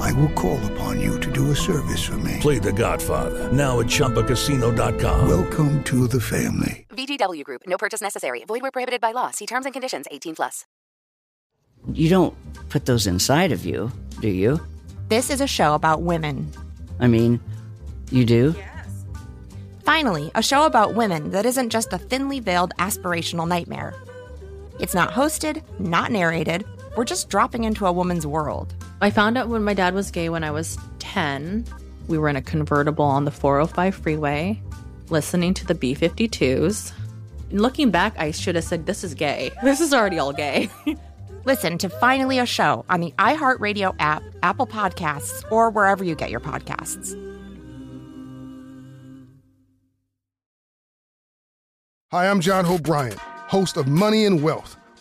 I will call upon you to do a service for me. Play The Godfather now at ChumbaCasino.com. Welcome to the family. VGW Group. No purchase necessary. Void where prohibited by law. See terms and conditions. 18 plus. You don't put those inside of you, do you? This is a show about women. I mean, you do? Yes. Finally, a show about women that isn't just a thinly veiled aspirational nightmare. It's not hosted, not narrated. We're just dropping into a woman's world. I found out when my dad was gay when I was 10. We were in a convertible on the 405 freeway, listening to the B 52s. Looking back, I should have said, This is gay. This is already all gay. Listen to Finally a Show on the iHeartRadio app, Apple Podcasts, or wherever you get your podcasts. Hi, I'm John Hope Bryant, host of Money and Wealth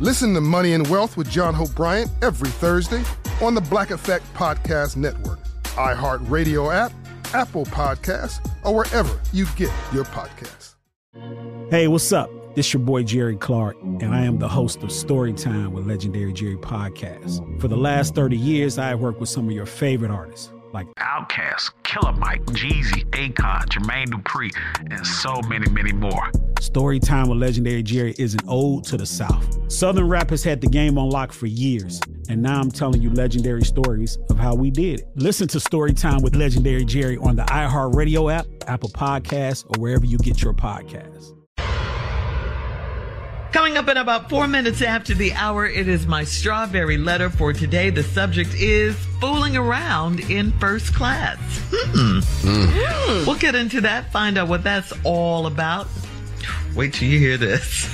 Listen to Money and Wealth with John Hope Bryant every Thursday on the Black Effect Podcast Network, iHeartRadio app, Apple Podcasts, or wherever you get your podcasts. Hey, what's up? This your boy Jerry Clark, and I am the host of Storytime with Legendary Jerry Podcast. For the last 30 years, I have worked with some of your favorite artists like Outkast, Killer Mike, Jeezy, Akon, Jermaine Dupri, and so many, many more. Storytime with Legendary Jerry is an ode to the South. Southern rap has had the game on lock for years, and now I'm telling you legendary stories of how we did it. Listen to Storytime with Legendary Jerry on the iHeartRadio app, Apple Podcasts, or wherever you get your podcasts. Coming up in about four minutes after the hour, it is my strawberry letter for today. The subject is fooling around in first class. Mm. We'll get into that, find out what that's all about. Wait till you hear this.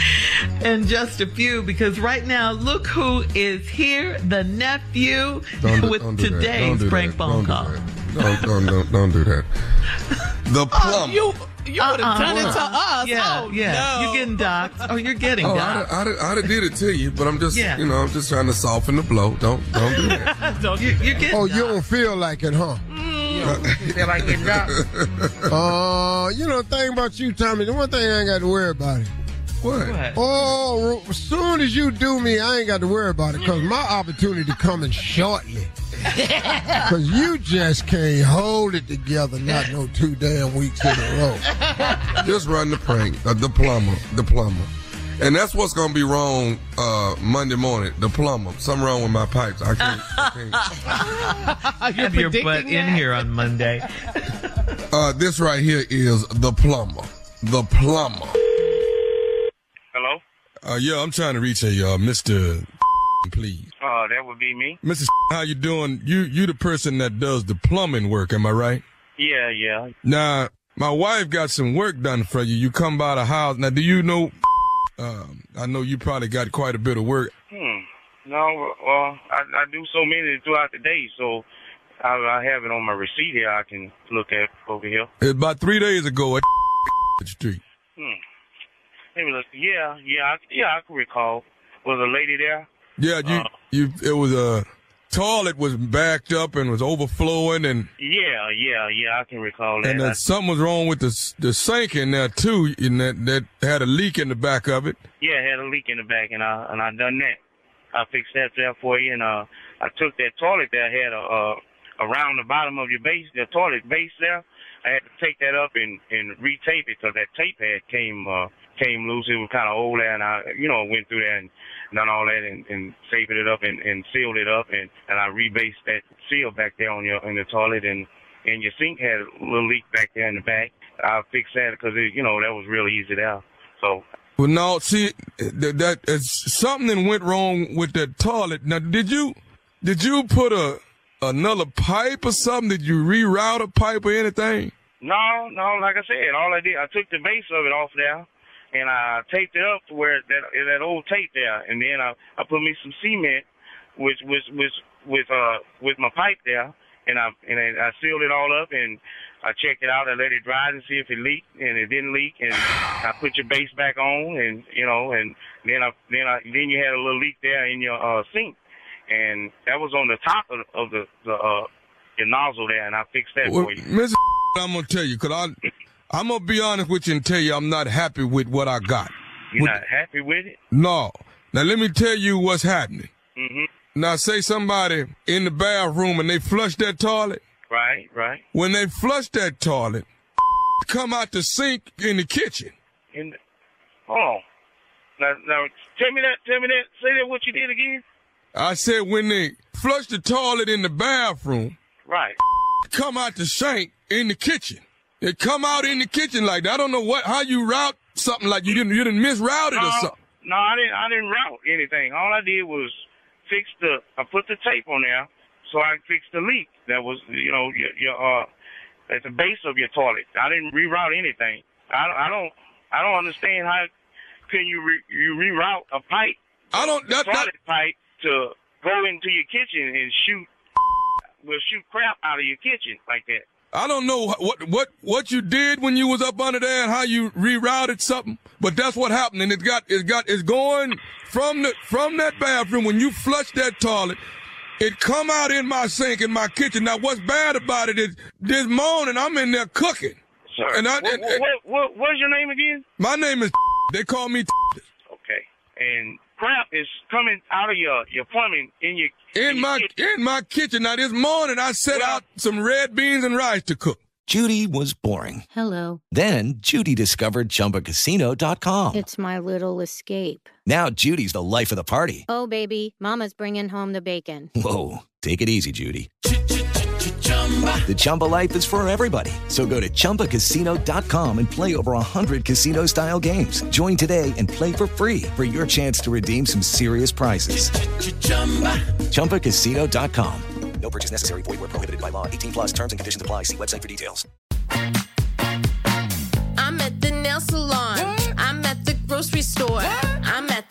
and just a few, because right now, look who is here the nephew do, with today's prank phone call. Don't, don't, don't, don't do that. The oh, plumber. you you would have uh-uh. done it to us. Yeah, oh, yeah. no. You're getting docked. Oh, you're getting Oh, docked. I, I, I, did it to you, but I'm just, Yeah. you know, I'm just trying to soften the blow. Don't, don't do that. Don't you, you're getting Oh, you don't feel like it, huh? Feel like getting docked. Uh, you know, the thing about you, Tommy, the one thing I ain't got to worry about it. What? Oh, as soon as you do me, I ain't got to worry about it because my opportunity to coming shortly. Because you just can't hold it together, not no two damn weeks in a row. Just run the prank. Uh, the plumber. The plumber. And that's what's going to be wrong uh, Monday morning. The plumber. Something wrong with my pipes. I can't. I can't. Have your butt in here on Monday. Uh, this right here is the plumber. The plumber. Hello? Uh, yeah, I'm trying to reach a uh, Mr. Please. Uh, that would be me. Mrs. How you doing? You you the person that does the plumbing work, am I right? Yeah, yeah. Now, my wife got some work done for you. You come by the house. Now, do you know? Um, I know you probably got quite a bit of work. Hmm. No, well, I, I do so many throughout the day, so I, I have it on my receipt here. I can look at over here. About three days ago at street. Hmm. Let me look. Yeah, yeah, I, yeah. I can recall. Was a lady there? Yeah, you Uh. you. It was a toilet was backed up and was overflowing, and Yeah, yeah, yeah. I can recall that. and uh, something was wrong with the the sink in there too, and that that had a leak in the back of it. yeah, it had a leak in the back, and I and I done that. I fixed that there for you, and uh, I took that toilet that had a uh, around the bottom of your base, the toilet base there. I had to take that up and and retape it because that tape had came uh, came loose. It was kind of old there, and I you know went through that and done all that and, and taped it up and, and sealed it up, and and I rebased that seal back there on your in the toilet, and and your sink had a little leak back there in the back. I fixed that because you know that was real easy there. So Well, no, see, that, that it's something went wrong with that toilet. Now, did you did you put a another pipe or something? Did you reroute a pipe or anything? No, no, like I said, all I did, I took the base of it off there, and I taped it up to where that that old tape there, and then I I put me some cement, which was was with uh with my pipe there, and I and I sealed it all up and I checked it out. I let it dry and see if it leaked, and it didn't leak. And I put your base back on, and you know, and then I then I then you had a little leak there in your uh, sink, and that was on the top of, of the the uh, your nozzle there, and I fixed that Well, for you. Mrs. I'm gonna tell you, cause I I'm gonna be honest with you and tell you I'm not happy with what I got. You're not happy with it? No. Now let me tell you what's happening. hmm Now say somebody in the bathroom and they flush that toilet. Right, right. When they flush that toilet, come out the sink in the kitchen. In the, hold on. Now, now, tell me that. Tell me that. Say that. What you did again? I said when they flush the toilet in the bathroom, Right. come out the sink in the kitchen. They come out in the kitchen like that. I don't know what how you route something like you didn't you didn't misroute it or something. no, I didn't. I didn't route anything. All I did was fix the. I put the tape on there, so I fixed the leak that was, you know, your, your uh, at the base of your toilet. I didn't reroute anything. I, don't- I don't. I don't understand how can you re, you reroute a pipe. I don't. That, toilet pipe to go into your kitchen and shoot. Will shoot crap out of your kitchen like that. I don't know what what what you did when you was up under there and how you rerouted something, but that's what happened. And it got it got it's going from the from that bathroom when you flush that toilet. It come out in my sink in my kitchen. Now what's bad about it is this morning I'm in there cooking. Sir, And I, what, and- what, what, what, what's your name again? my name is. They call me. Okay. And crap is coming out of your your plumbing in your in my in my kitchen. Now this morning I set out some red beans and rice to cook. Judy was boring. Hello. Then Judy discovered ChumbaCasino.com. It's my little escape. Now Judy's the life of the party. Oh, baby, Mama's bringing home the bacon. Whoa, take it easy, Judy. The Chumba life is for everybody. So go to ChumbaCasino.com and play over 100 casino-style games. Join today and play for free for your chance to redeem some serious prizes. ChumbaCasino.com. No purchase necessary. Void where prohibited by law. 18 plus terms and conditions apply. See website for details. I'm at the nail salon. I'm at the grocery store. I'm at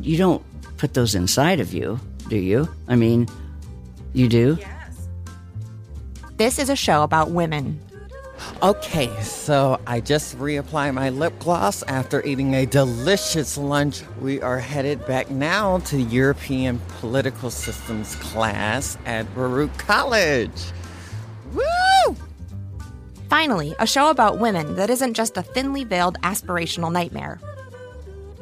You don't put those inside of you, do you? I mean, you do? Yes. This is a show about women. Okay, so I just reapply my lip gloss after eating a delicious lunch. We are headed back now to European Political Systems class at Baruch College. Woo! Finally, a show about women that isn't just a thinly veiled aspirational nightmare.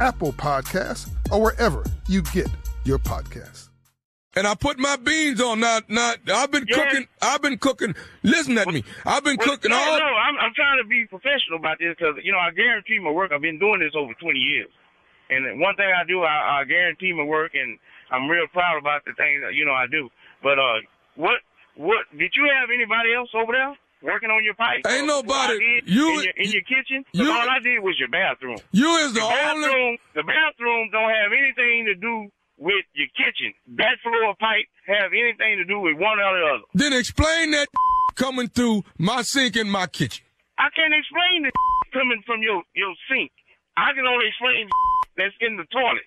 Apple Podcasts, or wherever you get your podcasts. And I put my beans on. Now, now I've been cooking. I've been cooking. Listen at me. I've been Well, cooking no, all. No, I'm, I'm trying to be professional about this because you know I guarantee my work. I've been doing this over 20 years, and one thing I do, I, I guarantee my work, and I'm real proud about the things that you know I do. But uh, what what did you have anybody else over there working on your pipe? Ain't nobody- you- in your, in your kitchen. you- all I did was your bathroom. You is the only. bathroom, the bathroom don't have anything to do with your kitchen. That floor pipe have anything to do with one or the other. Then explain that coming through my sink in my kitchen. I can't explain the coming from your, your sink. I can only explain that's in the toilet.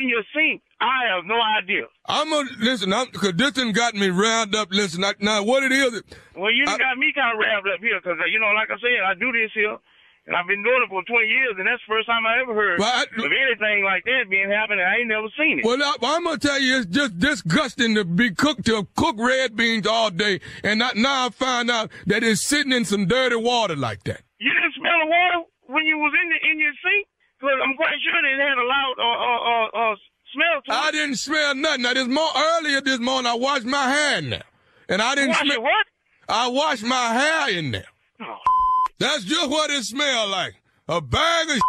In your sink, I have no idea. I'm gonna listen. I'm because this thing got me round up. Listen, I, now what it is? Well, you done got me kind of wrapped up here because, you know, like I said, I do this here, and I've been doing it for 20 years, and that's the first time I ever heard Well, I- of anything like that being happening. I ain't never seen it. Well, I, I'm gonna tell you, it's just disgusting to be cooked to cook red beans all day, and not, now I find out that it's sitting in some dirty water like that. You didn't smell the water when you was in the, in your sink? Because I'm quite sure it had a loud uh, uh, uh, uh, smell it. I didn't smell nothing. Now this more earlier this morning, I washed my hair in there, and I didn't smell. what? I washed my hair in there. Oh. That's just what it smelled like. A bag of.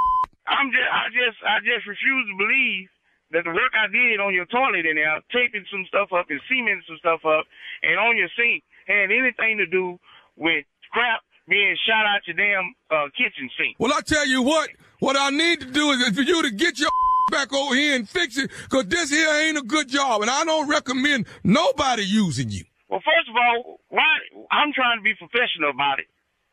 I'm just, I just, I just refuse to believe that the work I did on your toilet in there, taping some stuff up and cementing some stuff up, and on your sink had anything to do with crap being shot out your damn uh, kitchen sink. Well, I tell you what. What I need to do is for you to get your back over here and fix it, cause this here ain't a good job, and I don't recommend nobody using you. Well, first of all, why? I'm trying to be professional about it,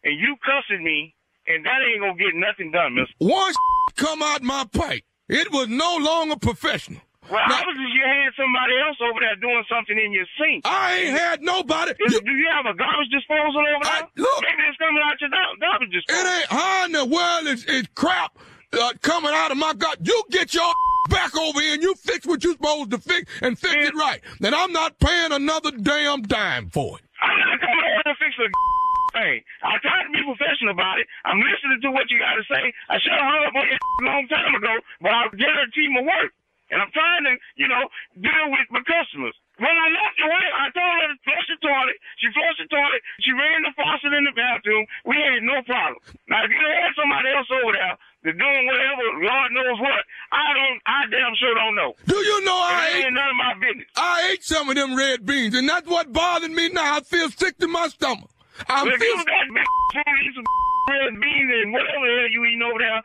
and you cussing me, and that ain't gonna get nothing done, Mister. Once come out my pipe, it was no longer professional. Well, obviously you had somebody else over there doing something in your sink. I ain't had nobody. Do, do you have a garbage disposal over there? look. Maybe it's coming out your gar- garbage disposal. It ain't how in the world is, is crap uh, coming out of my gut. You get your back over here and you fix what you're supposed to fix and fix it right. Then I'm not paying another damn dime for it. I'm not coming over to fix the thing. I tried to be professional about it. I'm listening to what you got to say. I should have hung up on you a long time ago, but I guarantee my work. And I'm trying to, you know, deal with my customers. When I left your wife, I told her to flush the toilet. She flushed the toilet. She ran the faucet in the bathroom. We had no problem. Now, if you had somebody else over there that's doing whatever, Lord knows what, I don't, I damn sure don't know. Do you know I that ate? ain't none of my business. I ate some of them red beans, and that's what bothered me now. I feel sick to my stomach. I Well, if feel you got food, eat some red beans and whatever the hell you eating over there,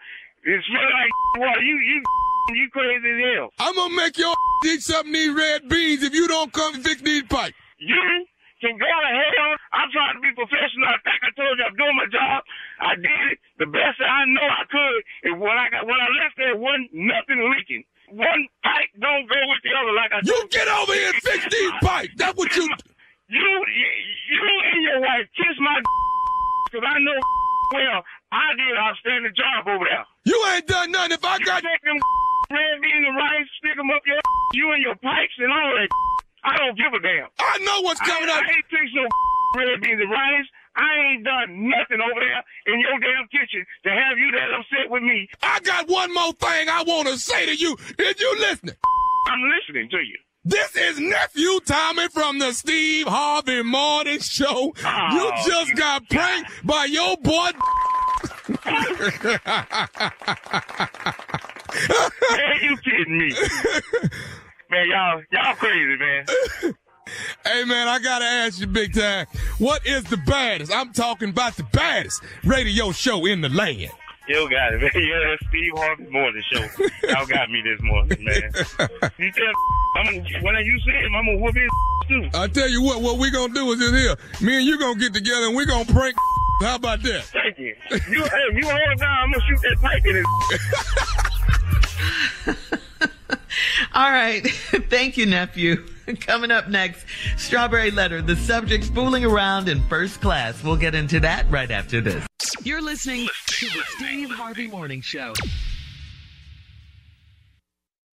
it smell like water. You, you, you crazy as hell. I'm gonna make your eat some of these red beans if you don't come fix these pipes. You can go to hell. I'm trying to be professional. I think I told you I'm doing my job. I did it the best that I know I could. And when I got when I left there, wasn't nothing leaking. One pipe don't go with the other like I You get over here and fix these pipes. That's what you. You, you, you and your wife kiss my because I know well I did an outstanding job over there. You ain't done nothing. If I got Take them red beans and rice, stick them up your you and your pipes and all that. I don't give a damn. I know what's coming I, up. I ain't fixed no red beans and rice. I ain't done nothing over there in your damn kitchen to have you that upset with me. I got one more thing I want to say to you. Is you listening? I'm listening to you. This is nephew Tommy from the Steve Harvey Morning Show. Oh, you just got pranked by your boy. Are you kidding me? man, y'all, y'all crazy, man. Hey man, I gotta ask you big time. What is the baddest? I'm talking about the baddest radio show in the land. You got it, man. Yeah, Steve Harvey Morning Show. Y'all got me this morning, man. You tell I'm gonna, when you see him, I'm gonna whoop his too. I tell you what, what we gonna do is this here. Me and you gonna get together and we gonna prank. How about that? Thank you. You, hey, you hold down. I'm gonna shoot that pipe in his. All right. Thank you, nephew. Coming up next, Strawberry Letter, the subject fooling around in first class. We'll get into that right after this. You're listening to the Steve Harvey Morning Show.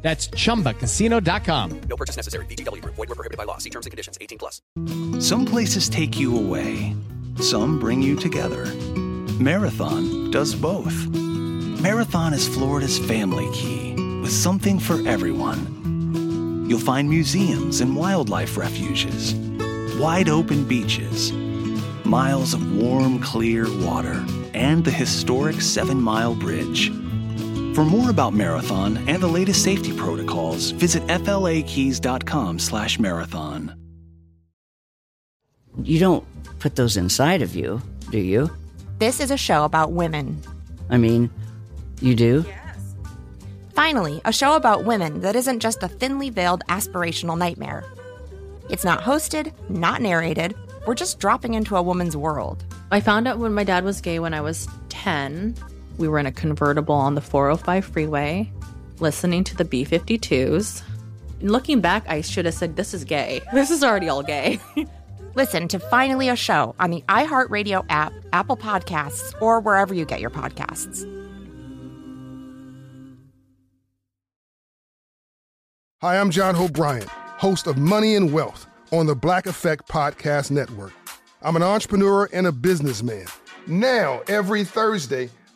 That's chumbacasino.com. No purchase necessary. VGW Group. Void were prohibited by law. See terms and conditions. 18 plus. Some places take you away. Some bring you together. Marathon does both. Marathon is Florida's family key with something for everyone. You'll find museums and wildlife refuges, wide open beaches, miles of warm, clear water, and the historic Seven Mile Bridge. For more about Marathon and the latest safety protocols, visit flakeys.com slash marathon. You don't put those inside of you, do you? This is a show about women. I mean, you do? Yes. Finally, a show about women that isn't just a thinly veiled aspirational nightmare. It's not hosted, not narrated. We're just dropping into a woman's world. I found out when my dad was gay when I was 10. We were in a convertible on the 405 freeway, listening to the B 52s. Looking back, I should have said, This is gay. This is already all gay. Listen to Finally a Show on the iHeartRadio app, Apple Podcasts, or wherever you get your podcasts. Hi, I'm John Hope Bryant, host of Money and Wealth on the Black Effect Podcast Network. I'm an entrepreneur and a businessman. Now, every Thursday,